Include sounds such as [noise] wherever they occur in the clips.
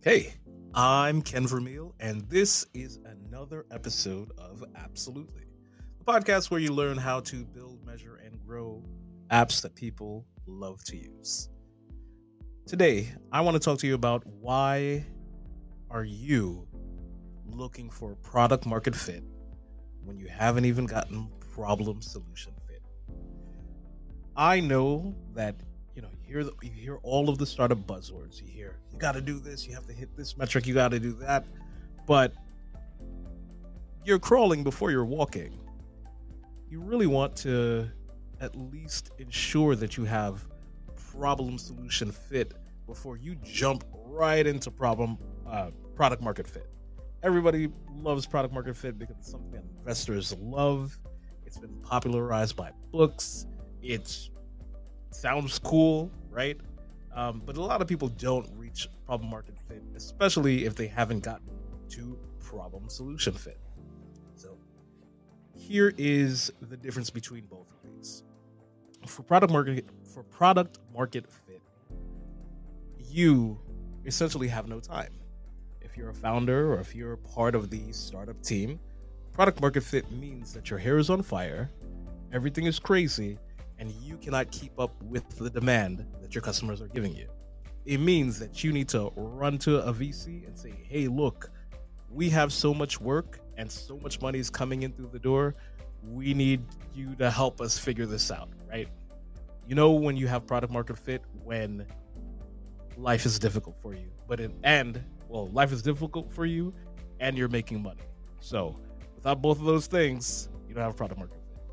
Hey, I'm Ken Vermeil, and this is another episode of Absolutely, the podcast where you learn how to build, measure, and grow apps that people love to use. Today, I want to talk to you about why are you looking for product market fit when you haven't even gotten problem solution fit? I know that you know you hear the, you hear all of the startup buzzwords. You hear you got to do this, you have to hit this metric, you got to do that, but you're crawling before you're walking. You really want to at least ensure that you have problem solution fit before you jump right into problem uh, product market fit. Everybody loves product market fit because it's something investors love. It's been popularized by books. It sounds cool, right? Um, but a lot of people don't reach problem market fit, especially if they haven't gotten to problem solution fit. So here is the difference between both of these. For product market for product market fit, you essentially have no time. If you're a founder or if you're part of the startup team, product market fit means that your hair is on fire, everything is crazy, and you cannot keep up with the demand that your customers are giving you. It means that you need to run to a VC and say, hey, look, we have so much work and so much money is coming in through the door. We need you to help us figure this out, right? You know, when you have product market fit, when life is difficult for you, but in and well, life is difficult for you and you're making money. So without both of those things, you don't have product market fit.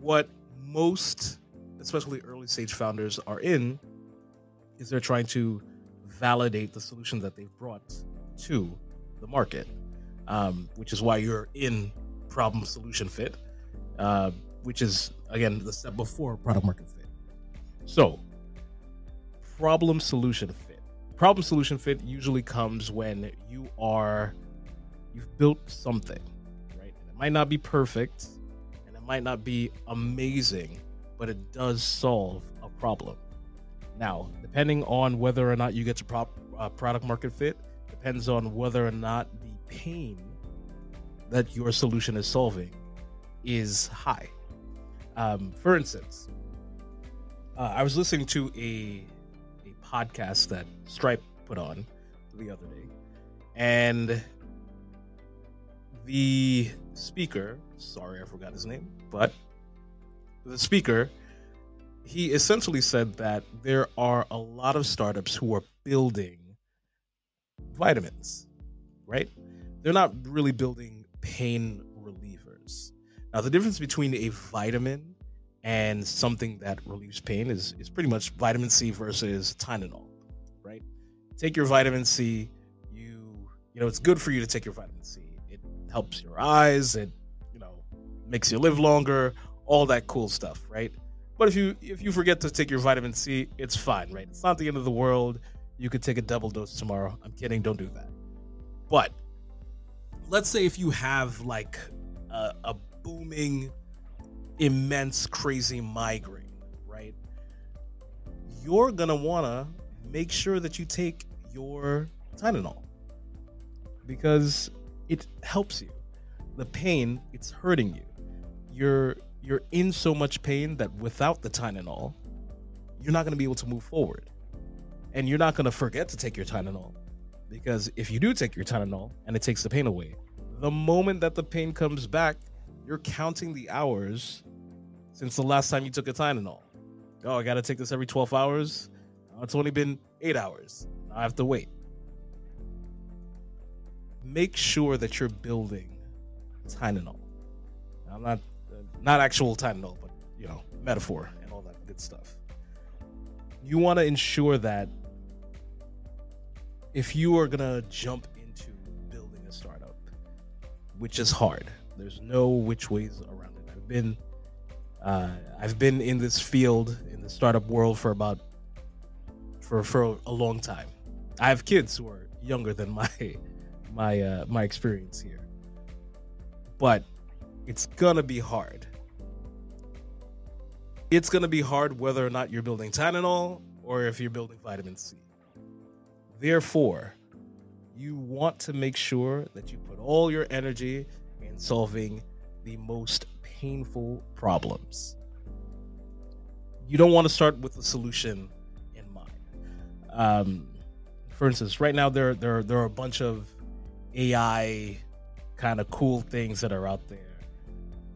What most, especially early stage founders, are in is they're trying to validate the solution that they've brought to the market, um, which is why you're in problem solution fit, uh, which is again the step before product market fit. So, problem solution fit. Problem solution fit usually comes when you are you've built something, right? It might not be perfect, might not be amazing, but it does solve a problem. Now, depending on whether or not you get to prop, uh, product market fit, depends on whether or not the pain that your solution is solving is high. Um, for instance, uh, I was listening to a a podcast that Stripe put on the other day, and the speaker, sorry, I forgot his name, but the speaker, he essentially said that there are a lot of startups who are building vitamins, right? They're not really building pain relievers. Now, the difference between a vitamin and something that relieves pain is, is pretty much vitamin C versus Tylenol, right? Take your vitamin C, you you know, it's good for you to take your vitamin C. Helps your eyes, it you know, makes you live longer, all that cool stuff, right? But if you if you forget to take your vitamin C, it's fine, right? It's not the end of the world. You could take a double dose tomorrow. I'm kidding, don't do that. But let's say if you have like a, a booming, immense, crazy migraine, right? You're gonna wanna make sure that you take your Tylenol because it helps you. The pain, it's hurting you. You're you're in so much pain that without the Tylenol, you're not gonna be able to move forward. And you're not gonna forget to take your Tylenol. Because if you do take your Tylenol and it takes the pain away, the moment that the pain comes back, you're counting the hours since the last time you took a Tylenol. Oh, I gotta take this every 12 hours. It's only been eight hours. I have to wait. Make sure that you're building Tylenol. I'm not not actual Tylenol, but you know, metaphor and all that good stuff. You want to ensure that if you are gonna jump into building a startup, which is hard, there's no which ways around it. I've been uh, I've been in this field in the startup world for about for for a long time. I have kids who are younger than my my uh, my experience here, but it's gonna be hard. It's gonna be hard whether or not you're building Tylenol or if you're building vitamin C. Therefore, you want to make sure that you put all your energy in solving the most painful problems. You don't want to start with a solution in mind. Um, for instance, right now there there there are a bunch of AI kind of cool things that are out there,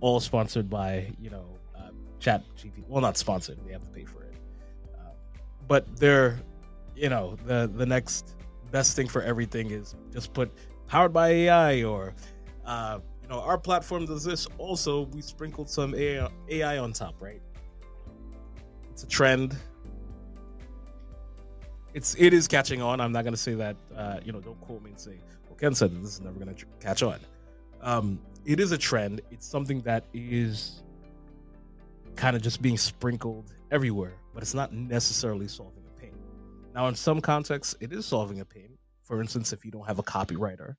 all sponsored by you know uh, Chat GPT. Well, not sponsored; they have to pay for it. Uh, but they're, you know, the the next best thing for everything is just put powered by AI or, uh, you know, our platform does this. Also, we sprinkled some AI, AI on top, right? It's a trend. It's it is catching on. I'm not gonna say that. Uh, you know, don't quote me and say, "Well, Ken said this is never gonna tr- catch on." Um, it is a trend. It's something that is kind of just being sprinkled everywhere, but it's not necessarily solving a pain. Now, in some contexts, it is solving a pain. For instance, if you don't have a copywriter,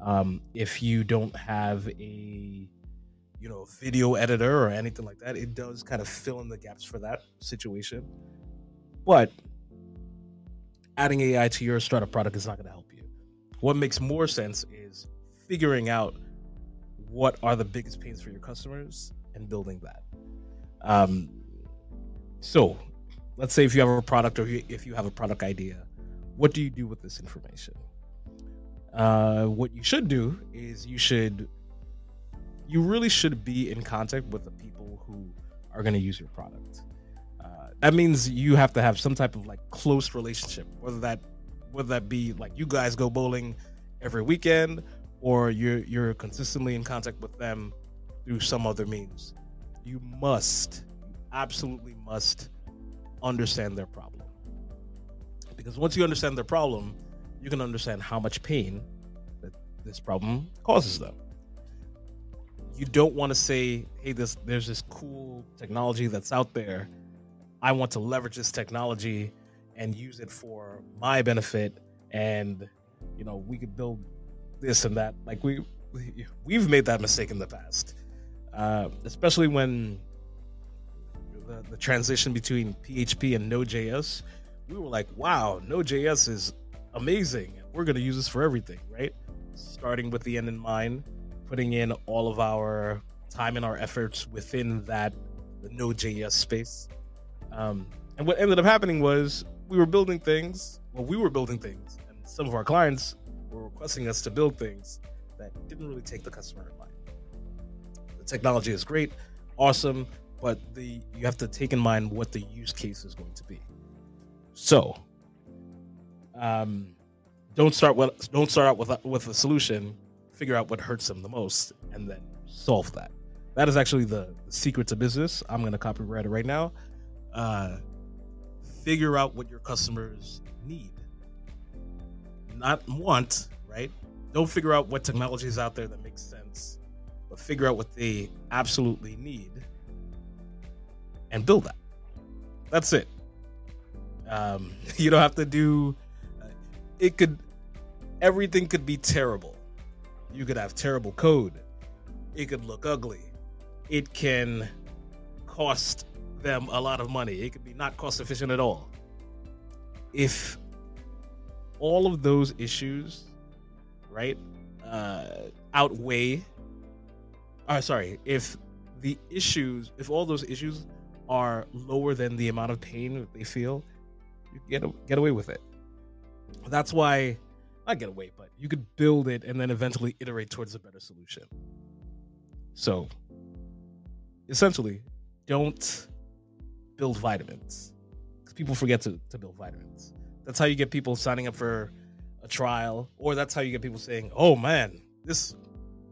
um, if you don't have a you know video editor or anything like that, it does kind of fill in the gaps for that situation. But adding AI to your startup product is not going to help. What makes more sense is figuring out what are the biggest pains for your customers and building that. Um, so, let's say if you have a product or if you have a product idea, what do you do with this information? Uh, what you should do is you should, you really should be in contact with the people who are going to use your product. Uh, that means you have to have some type of like close relationship, whether that whether that be like you guys go bowling every weekend or you're you're consistently in contact with them through some other means. You must, absolutely must understand their problem. Because once you understand their problem, you can understand how much pain that this problem causes them. You don't want to say, "Hey, this there's this cool technology that's out there. I want to leverage this technology and use it for my benefit and you know, we could build this and that. Like we, [laughs] we have made that mistake in the past, uh, especially when the, the transition between PHP and Node.js. We were like, wow, Node.js is amazing. We're going to use this for everything, right? Starting with the end in mind, putting in all of our time and our efforts within that Node.js space. Um, and what ended up happening was we were building things. Well, we were building things, and some of our clients were requesting us to build things that didn't really take the customer in mind. The technology is great, awesome, but the you have to take in mind what the use case is going to be. So, um, don't start don't start out with a, with a solution. Figure out what hurts them the most, and then solve that. That is actually the, the secret to business. I'm going to copyright it right now. Uh, figure out what your customers need not want, right? Don't figure out what technology is out there that makes sense, but figure out what they absolutely need and build that. That's it. Um, [laughs] you don't have to do. Uh, it could. Everything could be terrible. You could have terrible code. It could look ugly. It can cost them a lot of money. It could be not cost efficient at all. If all of those issues, right, uh, outweigh. Uh, sorry, if the issues, if all those issues are lower than the amount of pain that they feel, you get get away with it. That's why, I get away, but you could build it and then eventually iterate towards a better solution. So, essentially, don't build vitamins because people forget to, to build vitamins. That's how you get people signing up for a trial, or that's how you get people saying, "Oh man, this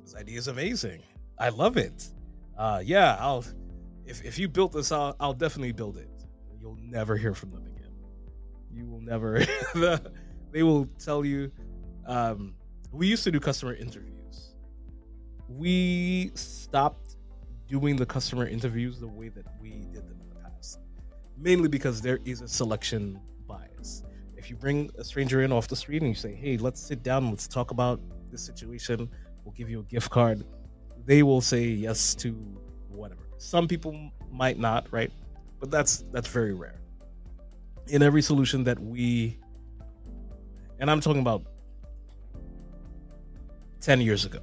this idea is amazing. I love it. Uh, yeah, I'll if if you built this, I'll I'll definitely build it." You'll never hear from them again. You will never. [laughs] they will tell you. Um, we used to do customer interviews. We stopped doing the customer interviews the way that we did them mainly because there is a selection bias if you bring a stranger in off the street and you say, "Hey, let's sit down, let's talk about this situation. We'll give you a gift card," they will say yes to whatever. Some people might not, right? But that's that's very rare. In every solution that we and I'm talking about 10 years ago.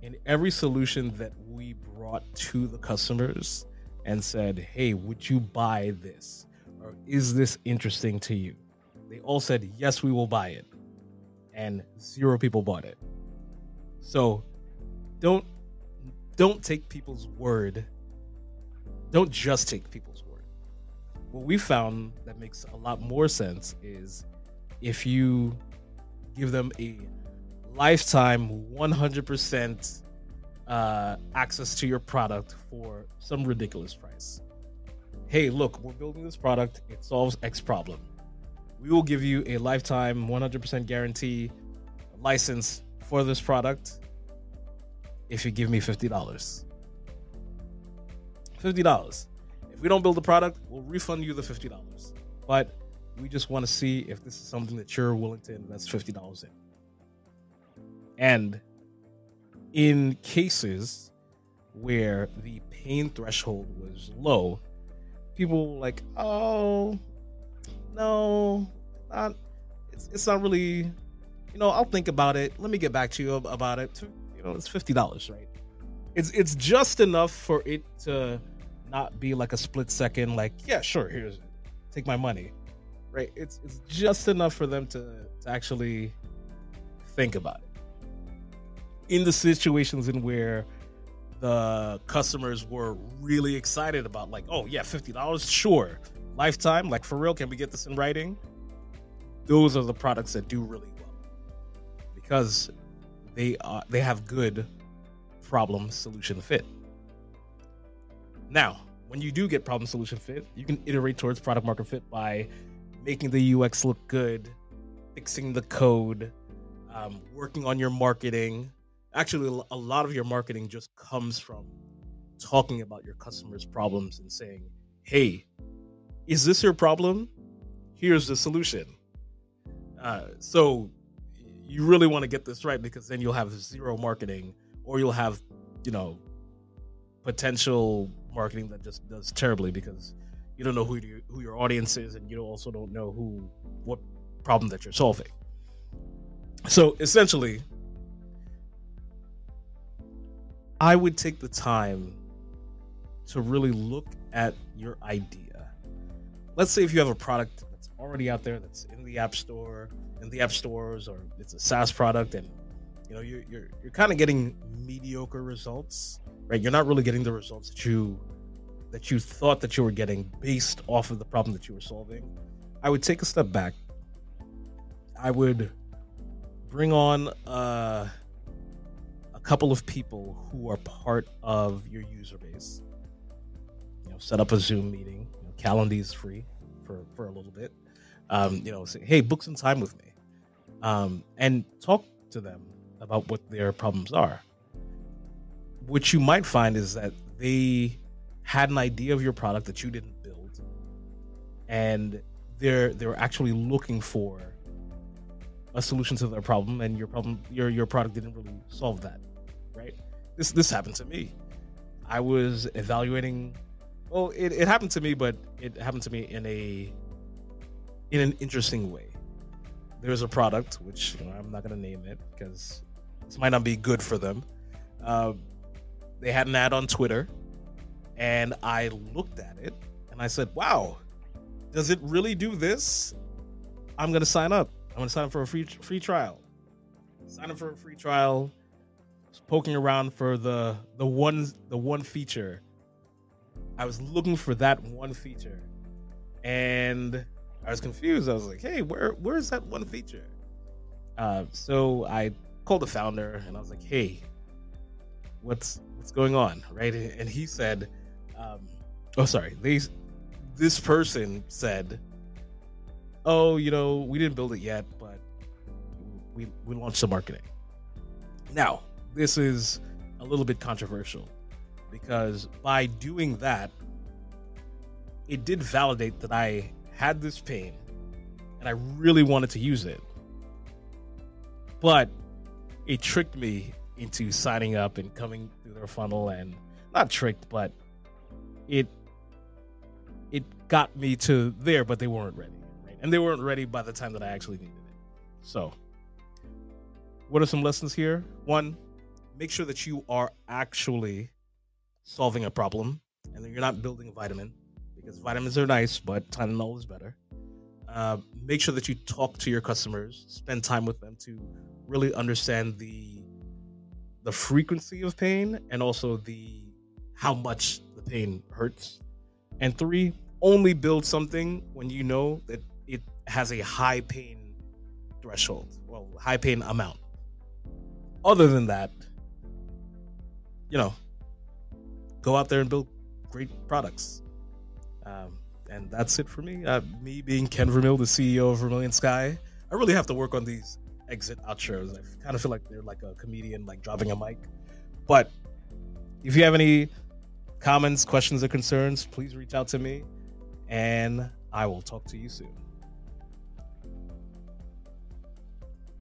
In every solution that we brought to the customers and said, hey, would you buy this? Or is this interesting to you? They all said, yes, we will buy it. And zero people bought it. So don't don't take people's word. Don't just take people's word. What we found that makes a lot more sense is if you give them a lifetime 100% uh, access to your product for some ridiculous price. Hey, look, we're building this product, it solves X problem. We will give you a lifetime 100% guarantee license for this product if you give me $50. $50. If we don't build the product, we'll refund you the $50. But we just want to see if this is something that you're willing to invest $50 in. And in cases where the pain threshold was low, people were like, oh, no, not, it's, it's not really, you know, I'll think about it. Let me get back to you about it. You know, it's $50, right? It's, it's just enough for it to not be like a split second, like, yeah, sure, here's, take my money, right? It's, it's just enough for them to, to actually think about it in the situations in where the customers were really excited about like oh yeah $50 sure. Lifetime? Like for real? Can we get this in writing? Those are the products that do really well because they are they have good problem solution fit. Now when you do get problem solution fit you can iterate towards product market fit by making the ux look good fixing the code um, working on your marketing actually a lot of your marketing just comes from talking about your customers' problems and saying, "Hey, is this your problem? Here's the solution." Uh, so you really want to get this right because then you'll have zero marketing, or you'll have, you know, potential marketing that just does terribly because you don't know who you, who your audience is, and you also don't know who what problem that you're solving. So essentially, I would take the time to really look at your idea. Let's say if you have a product that's already out there that's in the app store, in the app stores, or it's a SaaS product, and you know you're you're, you're kind of getting mediocre results, right? You're not really getting the results that you that you thought that you were getting based off of the problem that you were solving. I would take a step back. I would bring on uh couple of people who are part of your user base. You know, set up a Zoom meeting. You know, Calendly is free for for a little bit. Um, you know, say, hey, book some time with me, um, and talk to them about what their problems are. What you might find is that they had an idea of your product that you didn't build, and they're they're actually looking for a solution to their problem, and your problem your your product didn't really solve that right? This this happened to me. I was evaluating. Well, it, it happened to me, but it happened to me in a in an interesting way. There's a product which you know, I'm not going to name it because this might not be good for them. Uh, they had an ad on Twitter, and I looked at it and I said, "Wow, does it really do this? I'm going to sign up. I'm going to sign up for a free free trial. Sign up for a free trial poking around for the the one the one feature. I was looking for that one feature, and I was confused. I was like, "Hey, where where's that one feature?" Uh, so I called the founder and I was like, "Hey, what's what's going on?" Right, and he said, um, "Oh, sorry, these this person said." Oh, you know, we didn't build it yet, but we we launched the marketing. Now, this is a little bit controversial because by doing that, it did validate that I had this pain and I really wanted to use it. But it tricked me into signing up and coming through their funnel and not tricked, but it it got me to there, but they weren't ready. Right? And they weren't ready by the time that I actually needed it. So, what are some lessons here? One, make sure that you are actually solving a problem and you're not building a vitamin because vitamins are nice, but Tylenol is better. Uh, make sure that you talk to your customers, spend time with them to really understand the the frequency of pain and also the how much the pain hurts. And three, only build something when you know that it has a high pain threshold, well, high pain amount. Other than that, you know, go out there and build great products. Um, and that's it for me. Uh, me being Ken Vermeil, the CEO of Vermilion Sky, I really have to work on these exit outros. I kind of feel like they're like a comedian, like dropping a mic. But if you have any comments, questions, or concerns, please reach out to me, and I will talk to you soon.